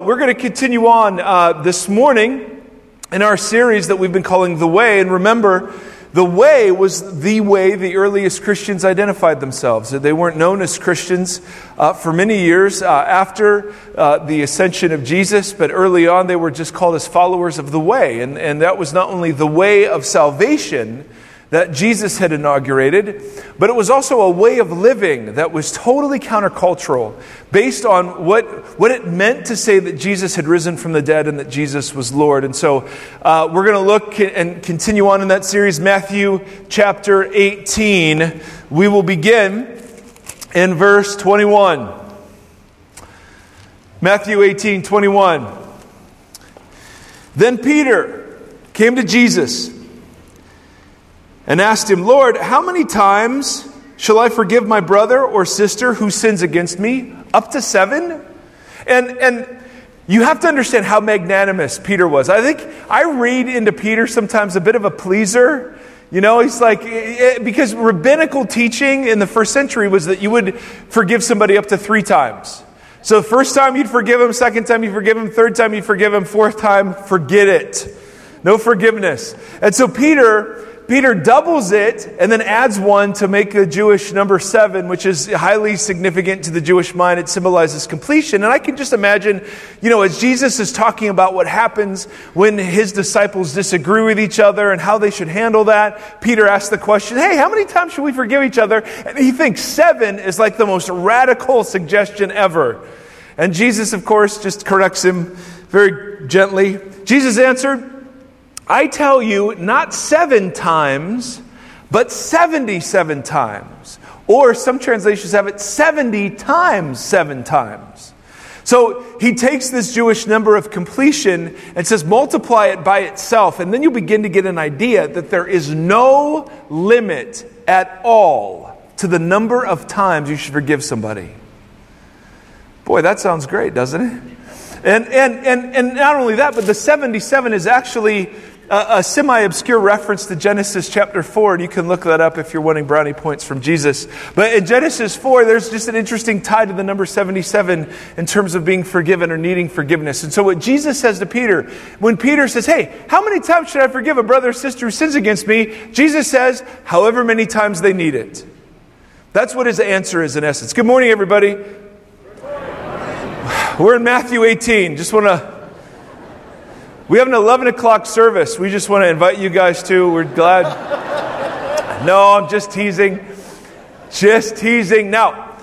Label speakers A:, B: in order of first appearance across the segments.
A: We're going to continue on uh, this morning in our series that we've been calling The Way. And remember, the way was the way the earliest Christians identified themselves. They weren't known as Christians uh, for many years uh, after uh, the ascension of Jesus, but early on they were just called as followers of the way. And, and that was not only the way of salvation, that Jesus had inaugurated, but it was also a way of living that was totally countercultural based on what, what it meant to say that Jesus had risen from the dead and that Jesus was Lord. And so uh, we're going to look and continue on in that series, Matthew chapter 18. We will begin in verse 21. Matthew 18, 21. Then Peter came to Jesus and asked him, Lord, how many times shall I forgive my brother or sister who sins against me? Up to seven? And, and you have to understand how magnanimous Peter was. I think I read into Peter sometimes a bit of a pleaser. You know, he's like, eh, because rabbinical teaching in the first century was that you would forgive somebody up to three times. So, first time you'd forgive him, second time you'd forgive him, third time you'd forgive him, fourth time, forget it. No forgiveness. And so, Peter Peter doubles it and then adds one to make the Jewish number seven, which is highly significant to the Jewish mind. It symbolizes completion. And I can just imagine, you know, as Jesus is talking about what happens when his disciples disagree with each other and how they should handle that, Peter asks the question, hey, how many times should we forgive each other? And he thinks seven is like the most radical suggestion ever. And Jesus, of course, just corrects him very gently. Jesus answered, I tell you, not seven times, but 77 times. Or some translations have it 70 times seven times. So he takes this Jewish number of completion and says, multiply it by itself. And then you begin to get an idea that there is no limit at all to the number of times you should forgive somebody. Boy, that sounds great, doesn't it? And, and, and, and not only that, but the 77 is actually a, a semi obscure reference to Genesis chapter 4, and you can look that up if you're wanting brownie points from Jesus. But in Genesis 4, there's just an interesting tie to the number 77 in terms of being forgiven or needing forgiveness. And so, what Jesus says to Peter, when Peter says, Hey, how many times should I forgive a brother or sister who sins against me? Jesus says, However many times they need it. That's what his answer is in essence. Good morning, everybody. We're in Matthew 18. Just want to we have an 11 o'clock service. We just want to invite you guys to. We're glad. no, I'm just teasing. Just teasing. Now,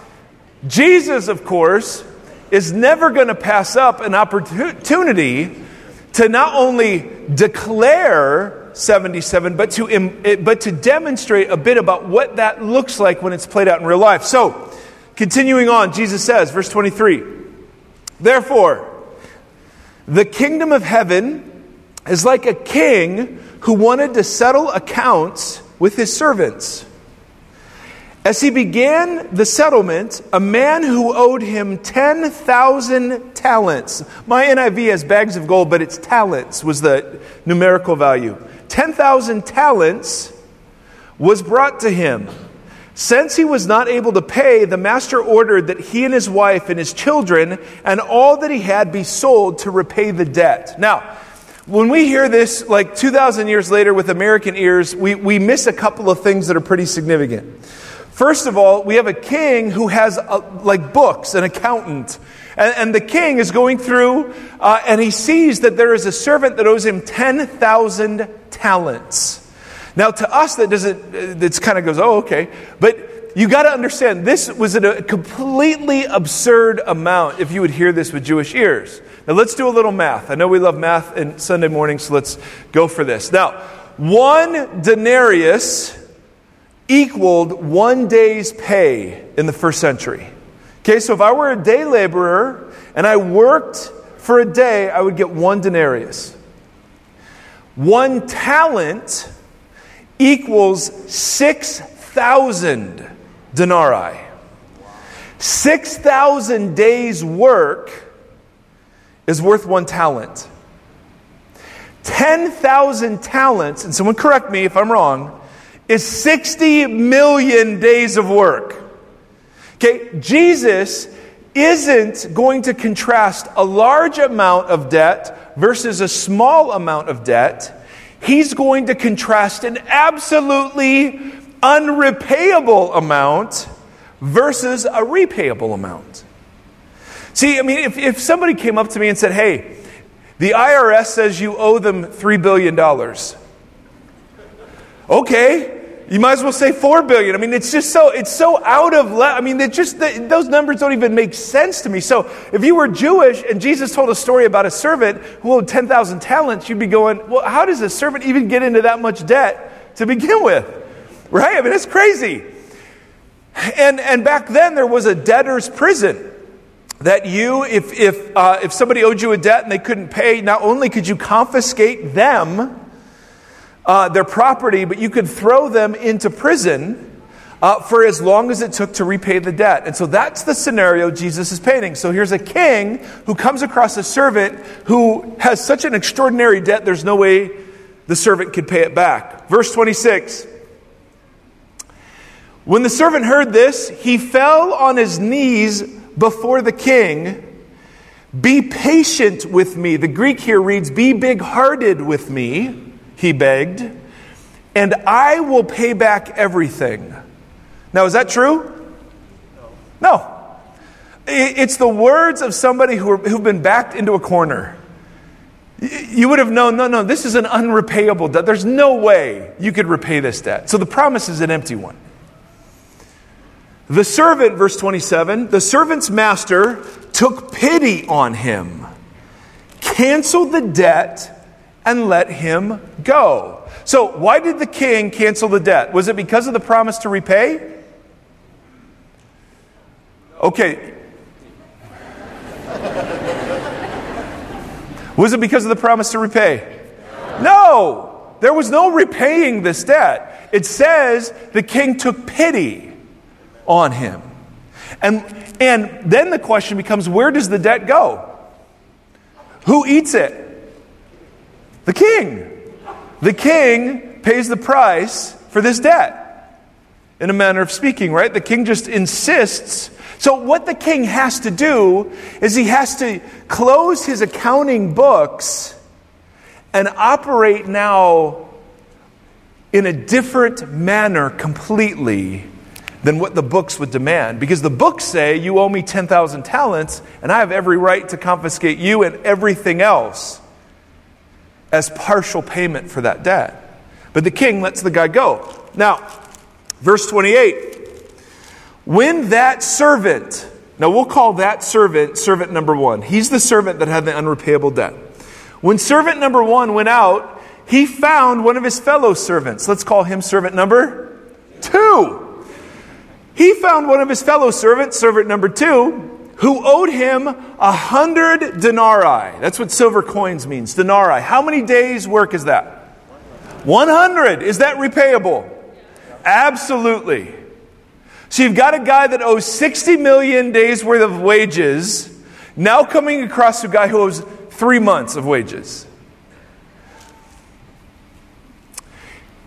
A: Jesus, of course, is never going to pass up an opportunity to not only declare 77, but to, but to demonstrate a bit about what that looks like when it's played out in real life. So, continuing on, Jesus says, verse 23, Therefore, the kingdom of heaven is like a king who wanted to settle accounts with his servants. As he began the settlement, a man who owed him 10,000 talents, my NIV has bags of gold, but it's talents was the numerical value. 10,000 talents was brought to him. Since he was not able to pay, the master ordered that he and his wife and his children and all that he had be sold to repay the debt. Now, when we hear this, like 2,000 years later with American ears, we, we miss a couple of things that are pretty significant. First of all, we have a king who has a, like books, an accountant. And, and the king is going through uh, and he sees that there is a servant that owes him 10,000 talents. Now, to us, that doesn't, that kind of goes, oh, okay. But you got to understand, this was a completely absurd amount if you would hear this with Jewish ears. Now, let's do a little math. I know we love math in Sunday morning, so let's go for this. Now, one denarius equaled one day's pay in the first century. Okay, so if I were a day laborer and I worked for a day, I would get one denarius. One talent equals 6,000 denarii. 6,000 days' work is worth one talent. 10,000 talents, and someone correct me if I'm wrong, is 60 million days of work. Okay, Jesus isn't going to contrast a large amount of debt versus a small amount of debt. He's going to contrast an absolutely unrepayable amount versus a repayable amount. See, I mean, if, if somebody came up to me and said, hey, the IRS says you owe them $3 billion. Okay, you might as well say 4 billion. I mean, it's just so, it's so out of, I mean, it just, the, those numbers don't even make sense to me. So if you were Jewish and Jesus told a story about a servant who owed 10,000 talents, you'd be going, well, how does a servant even get into that much debt to begin with? Right? I mean, it's crazy. And, and back then there was a debtor's prison that you, if, if, uh, if somebody owed you a debt and they couldn't pay, not only could you confiscate them, uh, their property, but you could throw them into prison uh, for as long as it took to repay the debt. And so that's the scenario Jesus is painting. So here's a king who comes across a servant who has such an extraordinary debt, there's no way the servant could pay it back. Verse 26. When the servant heard this, he fell on his knees before the king. Be patient with me. The Greek here reads, Be big hearted with me he begged, and I will pay back everything. Now, is that true? No. It's the words of somebody who who've been backed into a corner. You would have known, no, no, this is an unrepayable debt. There's no way you could repay this debt. So the promise is an empty one. The servant, verse 27, the servant's master took pity on him, canceled the debt, and let him go. So, why did the king cancel the debt? Was it because of the promise to repay? Okay. Was it because of the promise to repay? No. There was no repaying this debt. It says the king took pity on him. And, and then the question becomes where does the debt go? Who eats it? The king. The king pays the price for this debt. In a manner of speaking, right? The king just insists. So, what the king has to do is he has to close his accounting books and operate now in a different manner completely than what the books would demand. Because the books say, You owe me 10,000 talents, and I have every right to confiscate you and everything else as partial payment for that debt. But the king lets the guy go. Now, verse 28 when that servant, now we'll call that servant servant number one. He's the servant that had the unrepayable debt. When servant number one went out, he found one of his fellow servants. Let's call him servant number two. He found one of his fellow servants, servant number two, who owed him a hundred denarii. That's what silver coins means, denarii. How many days' work is that? 100. Is that repayable? Absolutely. So you've got a guy that owes 60 million days worth of wages, now coming across a guy who owes three months of wages.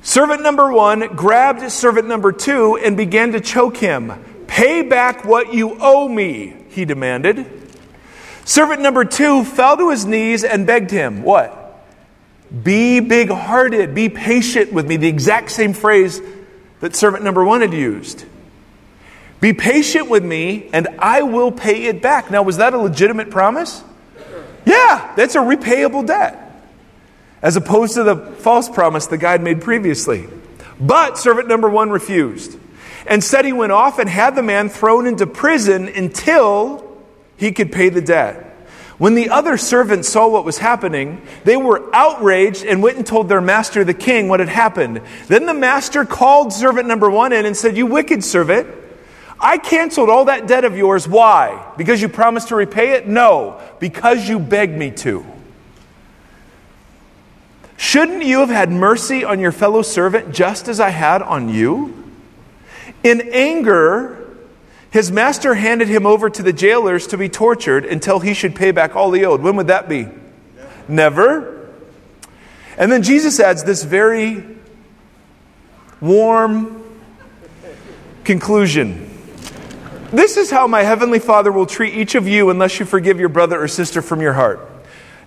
A: Servant number one grabbed servant number two and began to choke him. Pay back what you owe me he demanded. Servant number two fell to his knees and begged him, What? Be big hearted, be patient with me. The exact same phrase that servant number one had used. Be patient with me and I will pay it back. Now, was that a legitimate promise? Yeah, that's a repayable debt. As opposed to the false promise the guy had made previously. But servant number one refused. And said he went off and had the man thrown into prison until he could pay the debt. When the other servants saw what was happening, they were outraged and went and told their master, the king, what had happened. Then the master called servant number one in and said, You wicked servant, I canceled all that debt of yours. Why? Because you promised to repay it? No, because you begged me to. Shouldn't you have had mercy on your fellow servant just as I had on you? In anger, his master handed him over to the jailers to be tortured until he should pay back all he owed. When would that be? Never. And then Jesus adds this very warm conclusion. This is how my heavenly Father will treat each of you unless you forgive your brother or sister from your heart.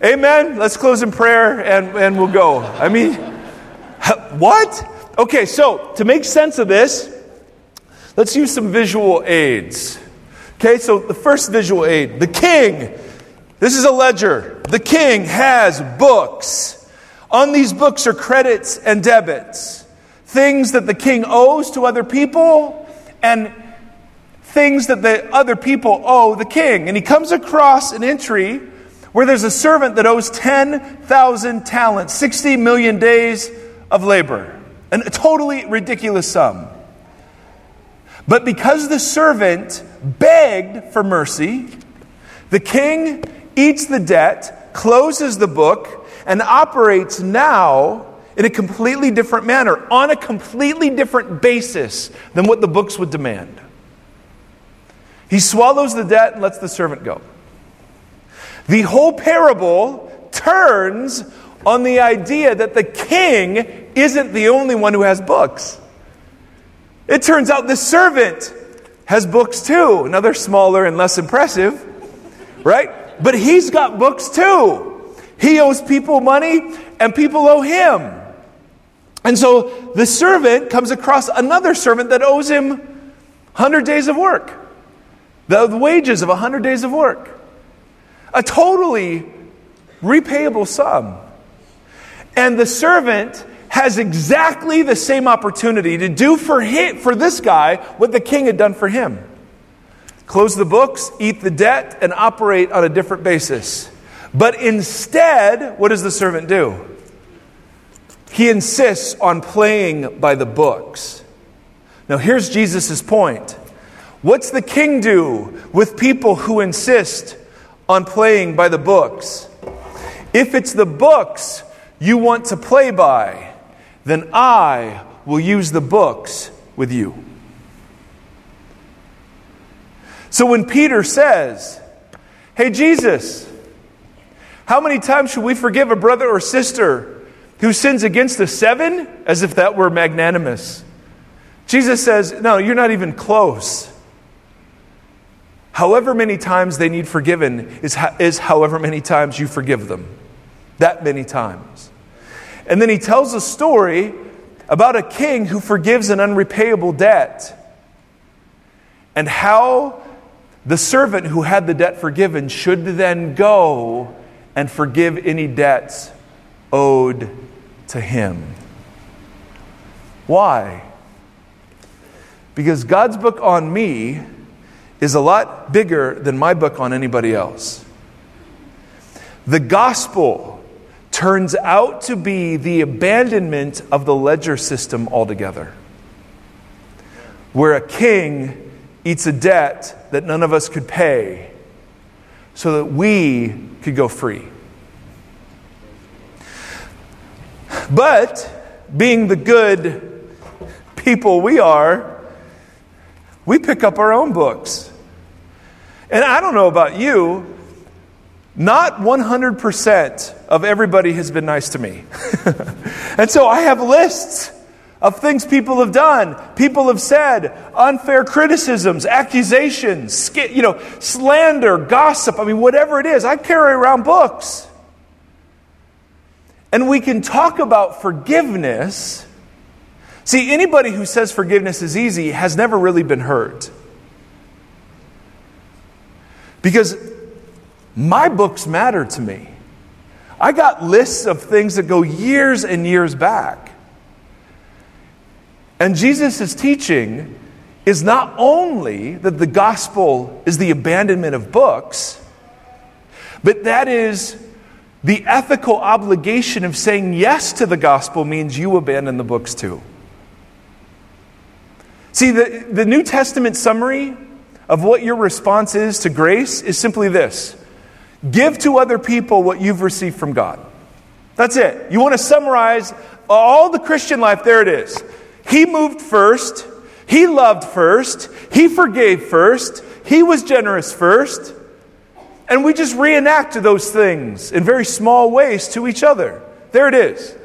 A: Amen. Let's close in prayer and, and we'll go. I mean, what? Okay, so to make sense of this, let's use some visual aids. Okay, so the first visual aid the king. This is a ledger. The king has books. On these books are credits and debits, things that the king owes to other people, and things that the other people owe the king. And he comes across an entry where there's a servant that owes 10,000 talents, 60 million days of labor, a totally ridiculous sum. But because the servant begged for mercy, the king eats the debt, closes the book, and operates now in a completely different manner, on a completely different basis than what the books would demand. He swallows the debt and lets the servant go. The whole parable turns on the idea that the king isn't the only one who has books. It turns out the servant has books too. Now they're smaller and less impressive, right? But he's got books too. He owes people money and people owe him. And so the servant comes across another servant that owes him 100 days of work, the wages of 100 days of work, a totally repayable sum. And the servant has exactly the same opportunity to do for, him, for this guy what the king had done for him close the books, eat the debt, and operate on a different basis. But instead, what does the servant do? He insists on playing by the books. Now, here's Jesus' point. What's the king do with people who insist on playing by the books? If it's the books you want to play by, then I will use the books with you. So when Peter says, Hey, Jesus, how many times should we forgive a brother or sister who sins against us? Seven? As if that were magnanimous. Jesus says, No, you're not even close. However many times they need forgiven is, is however many times you forgive them. That many times. And then he tells a story about a king who forgives an unrepayable debt and how the servant who had the debt forgiven should then go and forgive any debts owed to him. Why? Because God's book on me is a lot bigger than my book on anybody else. The gospel turns out to be the abandonment of the ledger system altogether, where a king eats a debt that none of us could pay so that we could go free. But, being the good people we are, we pick up our own books. And I don't know about you, not 100% of everybody has been nice to me. and so I have lists of things people have done, people have said, unfair criticisms, accusations, you know, slander, gossip, I mean, whatever it is. I carry around books. And we can talk about forgiveness. See, anybody who says forgiveness is easy has never really been hurt. Because my books matter to me. I got lists of things that go years and years back. And Jesus' teaching is not only that the gospel is the abandonment of books, but that is the ethical obligation of saying yes to the gospel means you abandon the books too. See, the, the New Testament summary of what your response is to grace is simply this Give to other people what you've received from God. That's it. You want to summarize all the Christian life? There it is. He moved first. He loved first. He forgave first. He was generous first. And we just reenact those things in very small ways to each other. There it is.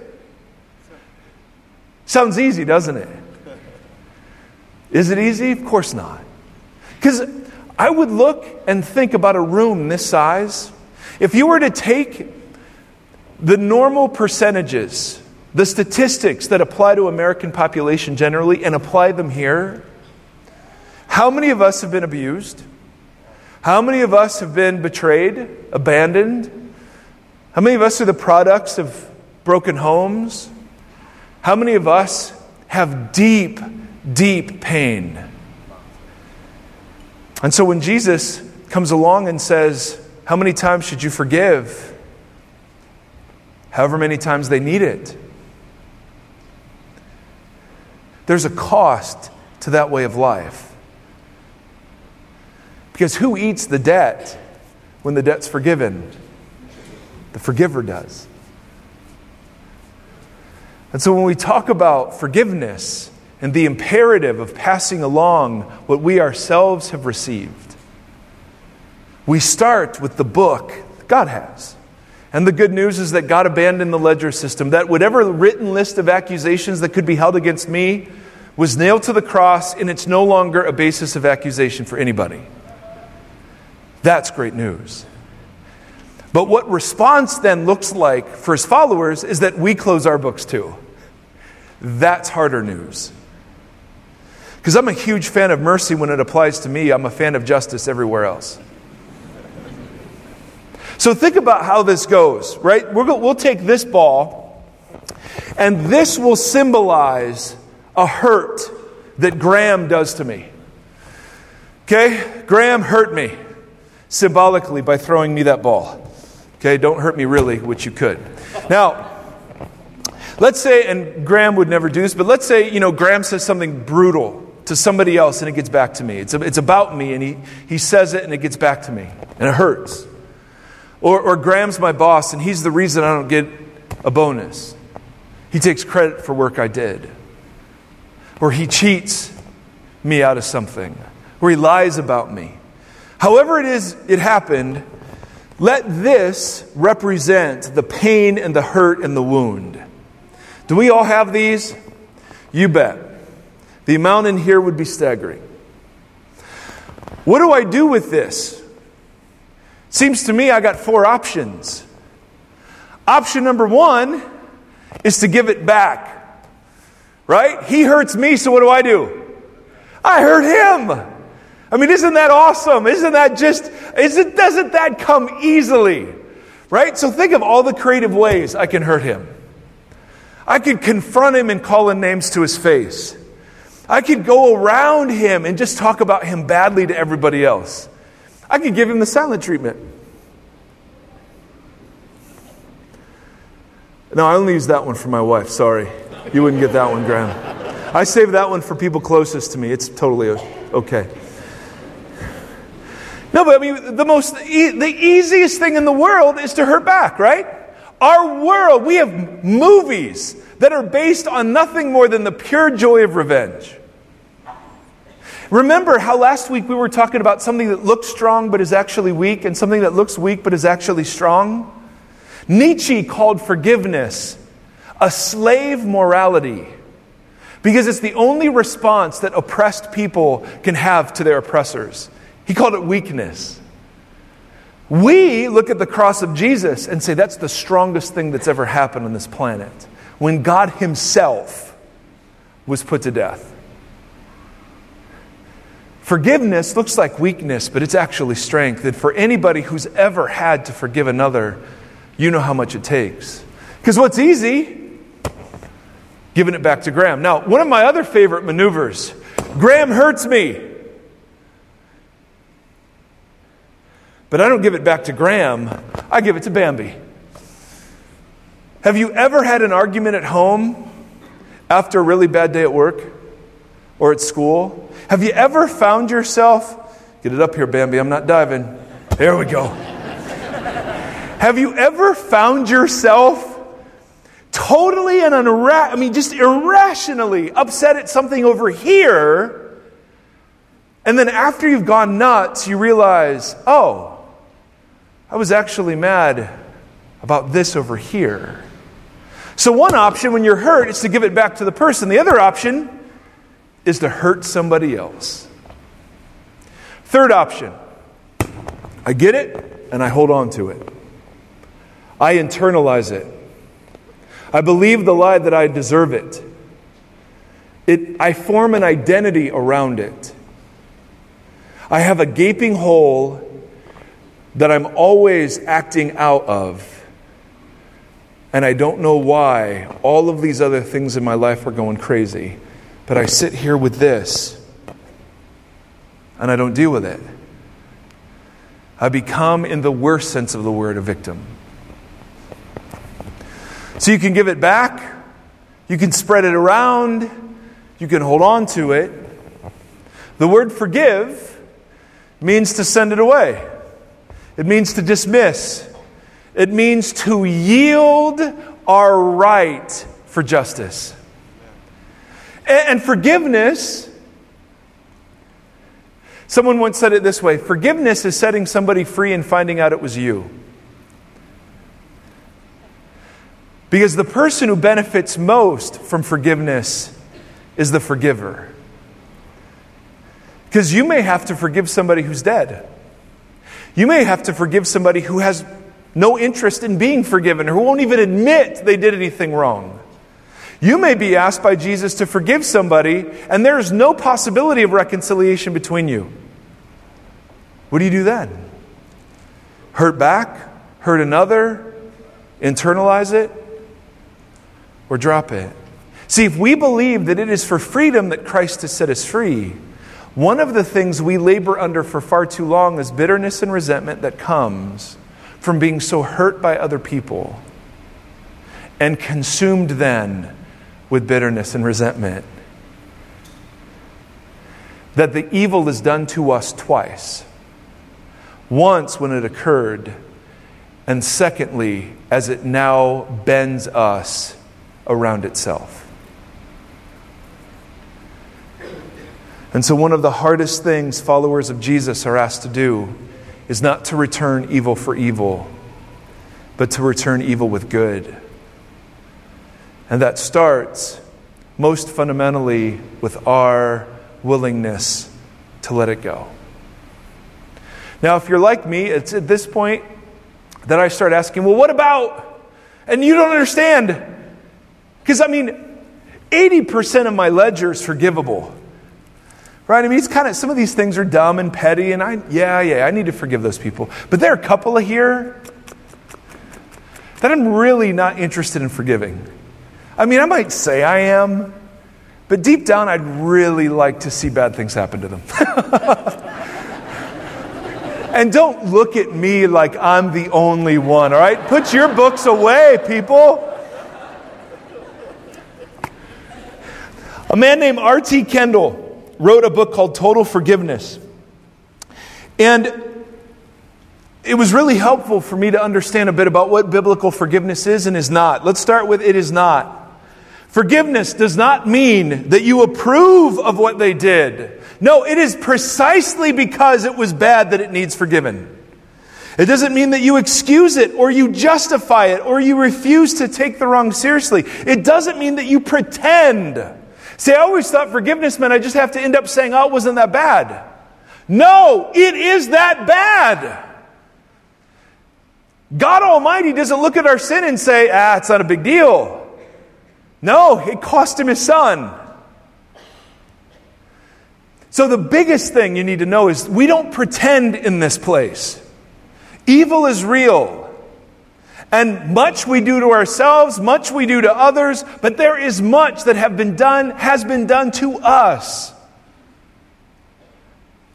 A: Sounds easy, doesn't it? Is it easy? Of course not. Because I would look and think about a room this size. If you were to take the normal percentages, the statistics that apply to American population generally, and apply them here, how many of us have been abused? How many of us have been betrayed, abandoned? How many of us are the products of broken homes? How many of us have deep, deep pain? And so when Jesus comes along and says, How many times should you forgive? However many times they need it. There's a cost to that way of life. Because who eats the debt when the debt's forgiven? The forgiver does. And so when we talk about forgiveness and the imperative of passing along what we ourselves have received, we start with the book God has. And the good news is that God abandoned the ledger system, that whatever written list of accusations that could be held against me was nailed to the cross, and it's no longer a basis of accusation for anybody. That's great news. But what response then looks like for his followers is that we close our books too. That's harder news. Because I'm a huge fan of mercy when it applies to me, I'm a fan of justice everywhere else. So think about how this goes, right? we will take this ball, and this will symbolize a hurt that Graham does to me. Okay? Graham hurt me symbolically by throwing me that ball. Okay? Don't hurt me really, which you could. Now, Let's say, and Graham would never do this, but let's say, you know, Graham says something brutal to somebody else and it gets back to me. It's, it's about me and he, he says it and it gets back to me and it hurts. Or, or Graham's my boss and he's the reason I don't get a bonus. He takes credit for work I did. Or he cheats me out of something. Or he lies about me. However, it is it happened, let this represent the pain and the hurt and the wound. Do we all have these? You bet. The amount in here would be staggering. What do I do with this? Seems to me I got four options. Option number one is to give it back. Right? He hurts me, so what do I do? I hurt him. I mean, isn't that awesome? Isn't that just, isn't, doesn't that come easily? Right? So think of all the creative ways I can hurt him. I could confront him and call him names to his face. I could go around him and just talk about him badly to everybody else. I could give him the silent treatment. No, I only use that one for my wife. Sorry. You wouldn't get that one, Graham. I save that one for people closest to me. It's totally okay. No, but I mean, the most, the easiest thing in the world is to hurt back, right? Our world, we have movies that are based on nothing more than the pure joy of revenge. Remember how last week we were talking about something that looks strong but is actually weak, and something that looks weak but is actually strong? Nietzsche called forgiveness a slave morality because it's the only response that oppressed people can have to their oppressors. He called it weakness. We look at the cross of Jesus and say that's the strongest thing that's ever happened on this planet when God Himself was put to death. Forgiveness looks like weakness, but it's actually strength. And for anybody who's ever had to forgive another, you know how much it takes. Because what's easy? Giving it back to Graham. Now, one of my other favorite maneuvers Graham hurts me. But I don't give it back to Graham, I give it to Bambi. Have you ever had an argument at home after a really bad day at work or at school? Have you ever found yourself, get it up here, Bambi, I'm not diving. There we go. Have you ever found yourself totally and unra- I mean, just irrationally upset at something over here? And then after you've gone nuts, you realize, oh, I was actually mad about this over here. So, one option when you're hurt is to give it back to the person. The other option is to hurt somebody else. Third option I get it and I hold on to it. I internalize it. I believe the lie that I deserve it. it. I form an identity around it. I have a gaping hole that I'm always acting out of. And I don't know why all of these other things in my life are going crazy. But I sit here with this and I don't deal with it. I become, in the worst sense of the word, a victim. So you can give it back, you can spread it around, you can hold on to it. The word forgive means to send it away, it means to dismiss, it means to yield our right for justice. And forgiveness, someone once said it this way forgiveness is setting somebody free and finding out it was you. Because the person who benefits most from forgiveness is the forgiver. Because you may have to forgive somebody who's dead. You may have to forgive somebody who has no interest in being forgiven or who won't even admit they did anything wrong. You may be asked by Jesus to forgive somebody, and there is no possibility of reconciliation between you. What do you do then? Hurt back? Hurt another? Internalize it? Or drop it? See, if we believe that it is for freedom that Christ has set us free, one of the things we labor under for far too long is bitterness and resentment that comes from being so hurt by other people and consumed then with bitterness and resentment. That the evil is done to us twice. Once when it occurred, and secondly, as it now bends us around itself. And so, one of the hardest things followers of Jesus are asked to do is not to return evil for evil, but to return evil with good. And that starts most fundamentally with our willingness to let it go. Now, if you're like me, it's at this point that I start asking, well, what about? And you don't understand. Because, I mean, 80% of my ledger is forgivable. Right? I mean, it's kind of, some of these things are dumb and petty, and I, yeah, yeah, I need to forgive those people. But there are a couple of here that I'm really not interested in forgiving. I mean, I might say I am, but deep down, I'd really like to see bad things happen to them. and don't look at me like I'm the only one, all right? Put your books away, people. A man named R.T. Kendall wrote a book called Total Forgiveness. And it was really helpful for me to understand a bit about what biblical forgiveness is and is not. Let's start with it is not. Forgiveness does not mean that you approve of what they did. No, it is precisely because it was bad that it needs forgiven. It doesn't mean that you excuse it or you justify it or you refuse to take the wrong seriously. It doesn't mean that you pretend. See, I always thought forgiveness meant I just have to end up saying, oh, it wasn't that bad. No, it is that bad. God Almighty doesn't look at our sin and say, ah, it's not a big deal. No, it cost him his son. So, the biggest thing you need to know is we don't pretend in this place. Evil is real. And much we do to ourselves, much we do to others, but there is much that have been done, has been done to us.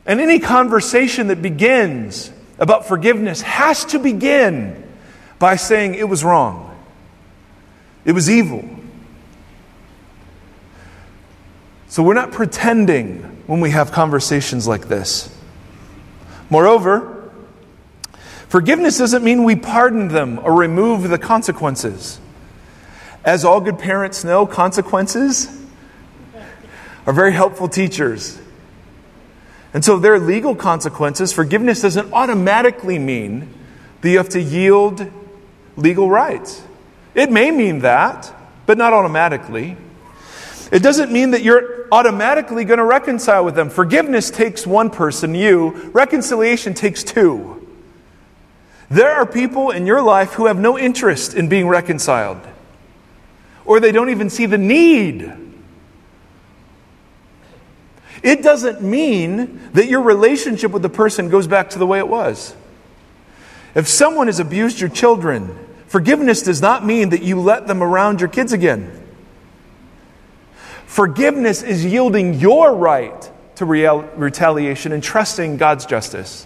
A: And any conversation that begins about forgiveness has to begin by saying it was wrong, it was evil. So we're not pretending when we have conversations like this. Moreover, forgiveness doesn't mean we pardon them or remove the consequences. As all good parents know, consequences are very helpful teachers. And so there are legal consequences. Forgiveness doesn't automatically mean that you have to yield legal rights. It may mean that, but not automatically. It doesn't mean that you're automatically going to reconcile with them. Forgiveness takes one person, you. Reconciliation takes two. There are people in your life who have no interest in being reconciled, or they don't even see the need. It doesn't mean that your relationship with the person goes back to the way it was. If someone has abused your children, forgiveness does not mean that you let them around your kids again. Forgiveness is yielding your right to real, retaliation and trusting God's justice.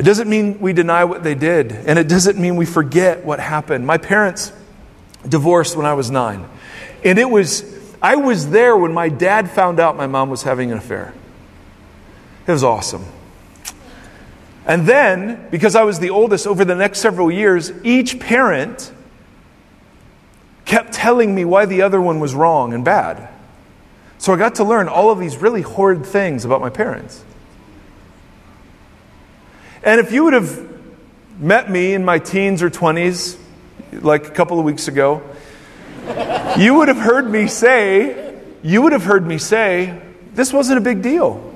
A: It doesn't mean we deny what they did, and it doesn't mean we forget what happened. My parents divorced when I was nine, and it was, I was there when my dad found out my mom was having an affair. It was awesome. And then, because I was the oldest over the next several years, each parent kept telling me why the other one was wrong and bad. So I got to learn all of these really horrid things about my parents. And if you would have met me in my teens or 20s, like a couple of weeks ago, you would have heard me say, you would have heard me say, this wasn't a big deal.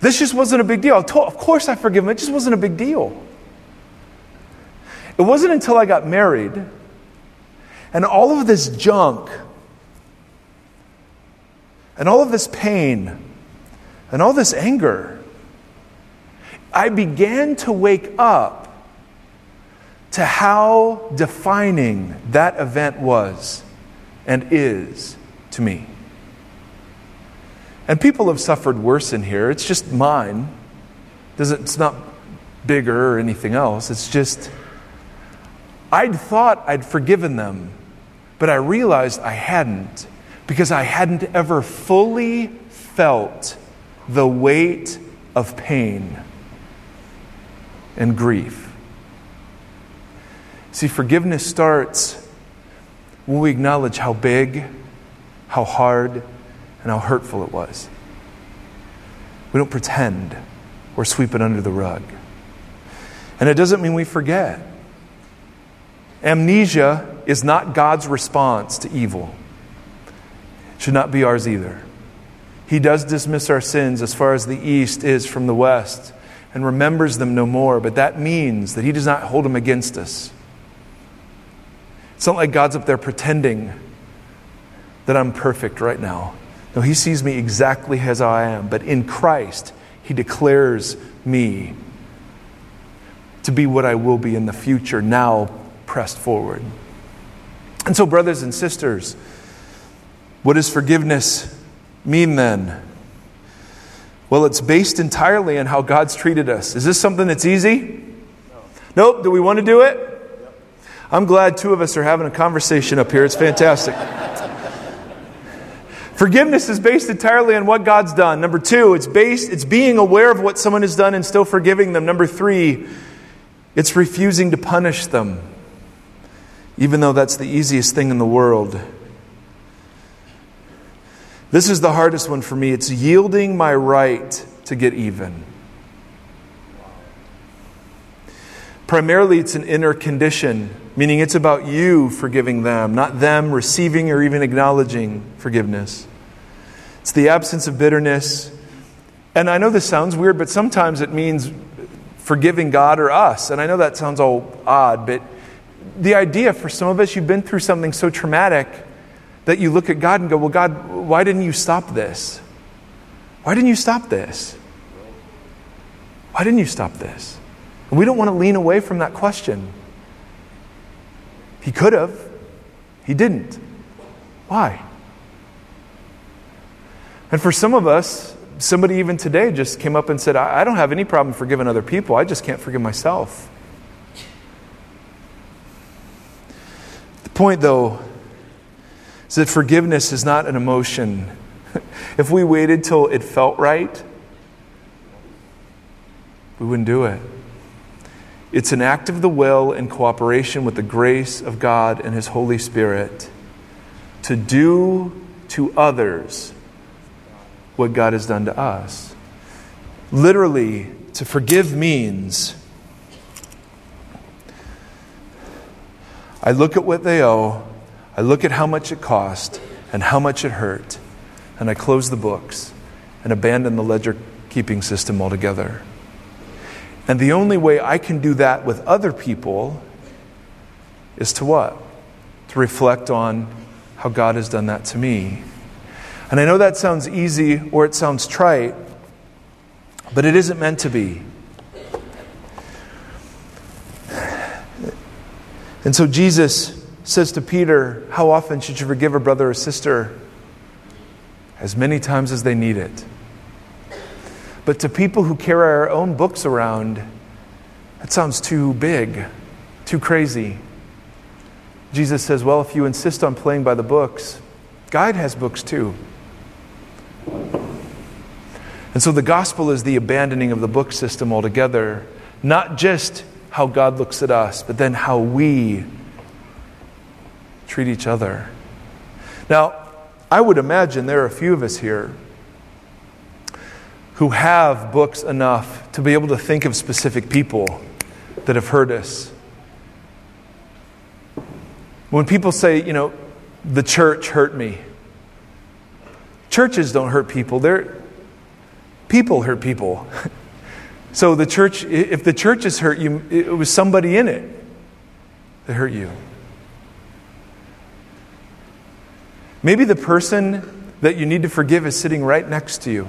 A: This just wasn't a big deal. Of course I forgive him. It just wasn't a big deal. It wasn't until I got married and all of this junk, and all of this pain, and all this anger, I began to wake up to how defining that event was and is to me. And people have suffered worse in here. It's just mine. It's not bigger or anything else. It's just, I'd thought I'd forgiven them. But I realized I hadn't because I hadn't ever fully felt the weight of pain and grief. See, forgiveness starts when we acknowledge how big, how hard, and how hurtful it was. We don't pretend or sweep it under the rug. And it doesn't mean we forget. Amnesia is not God's response to evil. It should not be ours either. He does dismiss our sins as far as the east is from the west and remembers them no more, but that means that He does not hold them against us. It's not like God's up there pretending that I'm perfect right now. No, He sees me exactly as I am, but in Christ, He declares me to be what I will be in the future, now pressed forward. And so, brothers and sisters, what does forgiveness mean then? Well, it's based entirely on how God's treated us. Is this something that's easy? No. Nope. Do we want to do it? I'm glad two of us are having a conversation up here. It's fantastic. Forgiveness is based entirely on what God's done. Number two, it's based, it's being aware of what someone has done and still forgiving them. Number three, it's refusing to punish them even though that's the easiest thing in the world. This is the hardest one for me. It's yielding my right to get even. Primarily, it's an inner condition, meaning it's about you forgiving them, not them receiving or even acknowledging forgiveness. It's the absence of bitterness. And I know this sounds weird, but sometimes it means forgiving God or us. And I know that sounds all odd, but the idea for some of us, you've been through something so traumatic that you look at God and go, Well, God, why didn't you stop this? Why didn't you stop this? Why didn't you stop this? And we don't want to lean away from that question. He could have, he didn't. Why? And for some of us, somebody even today just came up and said, I, I don't have any problem forgiving other people, I just can't forgive myself. The point, though, is that forgiveness is not an emotion. if we waited till it felt right, we wouldn't do it. It's an act of the will in cooperation with the grace of God and His Holy Spirit to do to others what God has done to us. Literally, to forgive means I look at what they owe, I look at how much it cost and how much it hurt, and I close the books and abandon the ledger keeping system altogether. And the only way I can do that with other people is to what? To reflect on how God has done that to me. And I know that sounds easy or it sounds trite, but it isn't meant to be. And so Jesus says to Peter, How often should you forgive a brother or sister? As many times as they need it. But to people who carry our own books around, that sounds too big, too crazy. Jesus says, Well, if you insist on playing by the books, God has books too. And so the gospel is the abandoning of the book system altogether, not just how God looks at us, but then how we treat each other. Now, I would imagine there are a few of us here who have books enough to be able to think of specific people that have hurt us. When people say, you know, the church hurt me, churches don't hurt people. They're, people hurt people. so the church, if the church has hurt you, it was somebody in it that hurt you. Maybe the person that you need to forgive is sitting right next to you.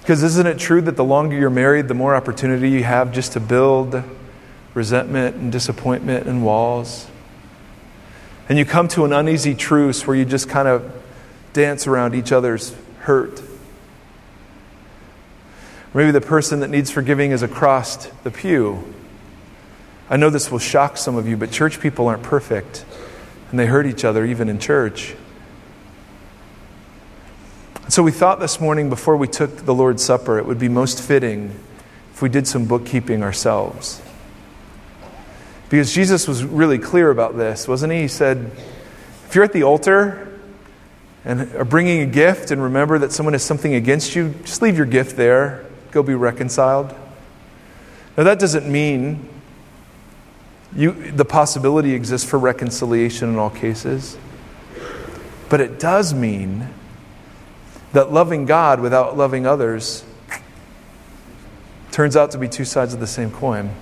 A: Because isn't it true that the longer you're married, the more opportunity you have just to build resentment and disappointment and walls? And you come to an uneasy truce where you just kind of dance around each other's hurt. Maybe the person that needs forgiving is across the pew. I know this will shock some of you, but church people aren't perfect, and they hurt each other even in church. So we thought this morning before we took the Lord's Supper, it would be most fitting if we did some bookkeeping ourselves. Because Jesus was really clear about this, wasn't he? He said, if you're at the altar and are bringing a gift and remember that someone has something against you, just leave your gift there. Go be reconciled. Now, that doesn't mean you, the possibility exists for reconciliation in all cases, but it does mean that loving God without loving others turns out to be two sides of the same coin.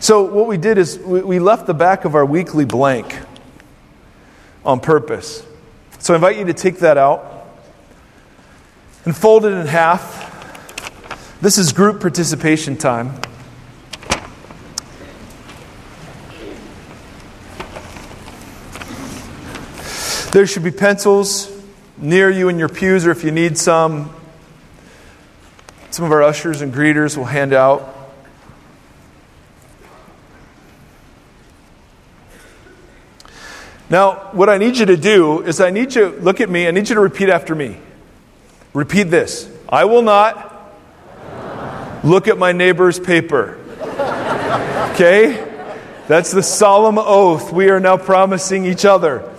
A: So, what we did is we left the back of our weekly blank on purpose. So I invite you to take that out and fold it in half. This is group participation time. There should be pencils near you in your pews, or if you need some, some of our ushers and greeters will hand out. Now, what I need you to do is I need you, to look at me, I need you to repeat after me. Repeat this I will not look at my neighbor's paper. Okay? That's the solemn oath we are now promising each other.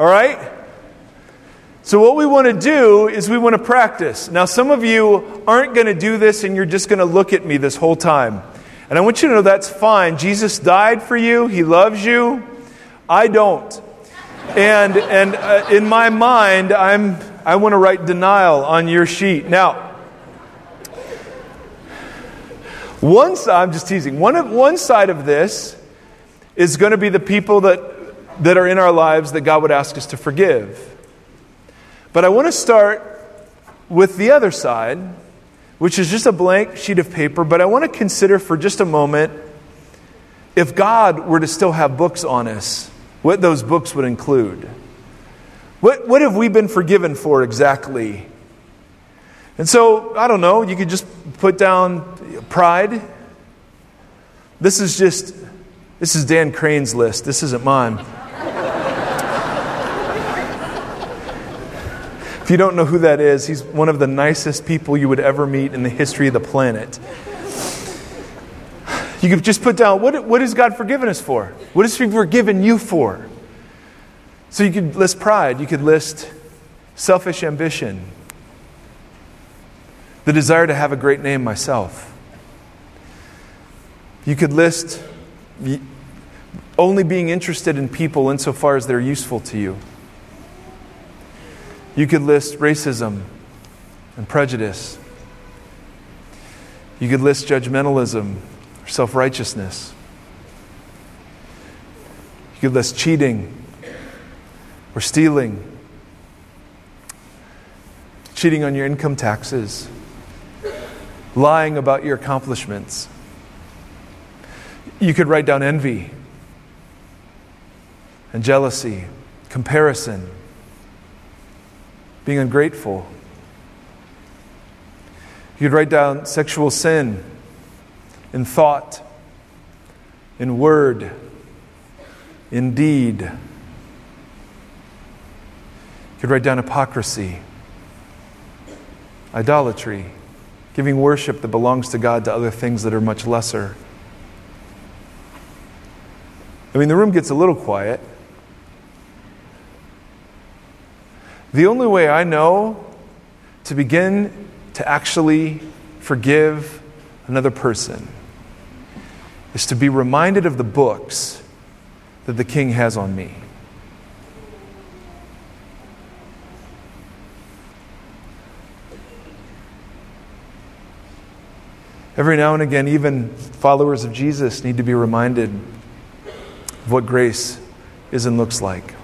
A: All right? So, what we want to do is we want to practice. Now, some of you aren't going to do this and you're just going to look at me this whole time. And I want you to know that's fine. Jesus died for you, He loves you. I don't. And, and uh, in my mind, I'm, I want to write denial on your sheet. Now, one side, I'm just teasing, one, one side of this is going to be the people that, that are in our lives that God would ask us to forgive. But I want to start with the other side, which is just a blank sheet of paper, but I want to consider for just a moment if God were to still have books on us what those books would include. What, what have we been forgiven for exactly? And so, I don't know, you could just put down pride. This is just, this is Dan Crane's list. This isn't mine. If you don't know who that is, he's one of the nicest people you would ever meet in the history of the planet. You could just put down what, what has God forgiven us for? What has He forgiven you for? So you could list pride, you could list selfish ambition, the desire to have a great name myself. You could list only being interested in people insofar as they're useful to you. You could list racism and prejudice. You could list judgmentalism or self righteousness. You could list cheating or stealing, cheating on your income taxes, lying about your accomplishments. You could write down envy and jealousy, comparison, being ungrateful. You could write down sexual sin in thought, in word, in deed. You could write down hypocrisy, idolatry, giving worship that belongs to God to other things that are much lesser. I mean, the room gets a little quiet. The only way I know to begin to actually forgive another person is to be reminded of the books that the king has on me. Every now and again, even followers of Jesus need to be reminded of what grace is and looks like.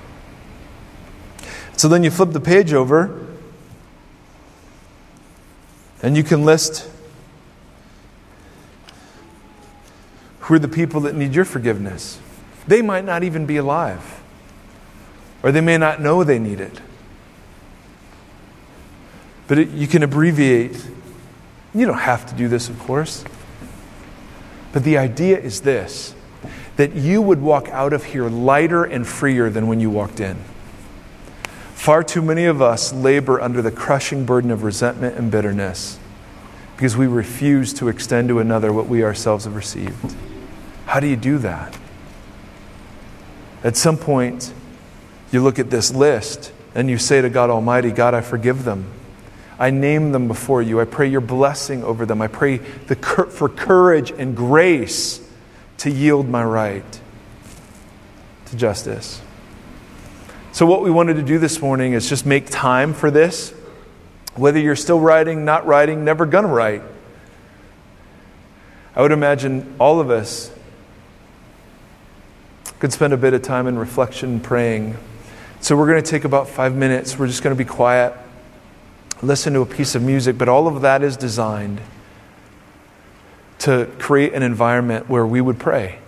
A: So then you flip the page over, and you can list who are the people that need your forgiveness. They might not even be alive, or they may not know they need it. But it, you can abbreviate. You don't have to do this, of course. But the idea is this that you would walk out of here lighter and freer than when you walked in. Far too many of us labor under the crushing burden of resentment and bitterness because we refuse to extend to another what we ourselves have received. How do you do that? At some point, you look at this list and you say to God Almighty, God, I forgive them. I name them before you. I pray your blessing over them. I pray the, for courage and grace to yield my right to justice. So, what we wanted to do this morning is just make time for this. Whether you're still writing, not writing, never gonna write. I would imagine all of us could spend a bit of time in reflection and praying. So, we're going to take about five minutes. We're just going to be quiet, listen to a piece of music, but all of that is designed to create an environment where we would pray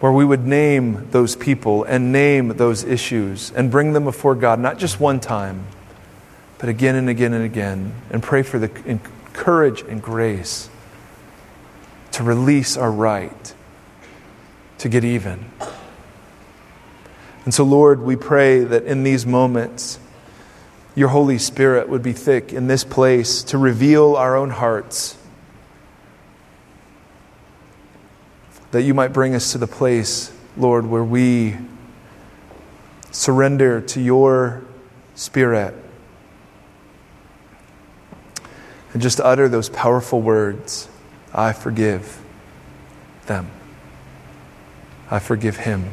A: where we would name those people and name those issues and bring them before God, not just one time, but again and again and again, and pray for the courage and grace to release our right to get even. And so, Lord, we pray that in these moments, your Holy Spirit would be thick in this place to reveal our own hearts that you might bring us to the place, Lord, where we surrender to your Spirit and just utter those powerful words I forgive them. I forgive him.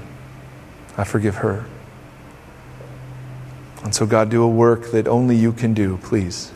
A: I forgive her. And so, God, do a work that only you can do, please.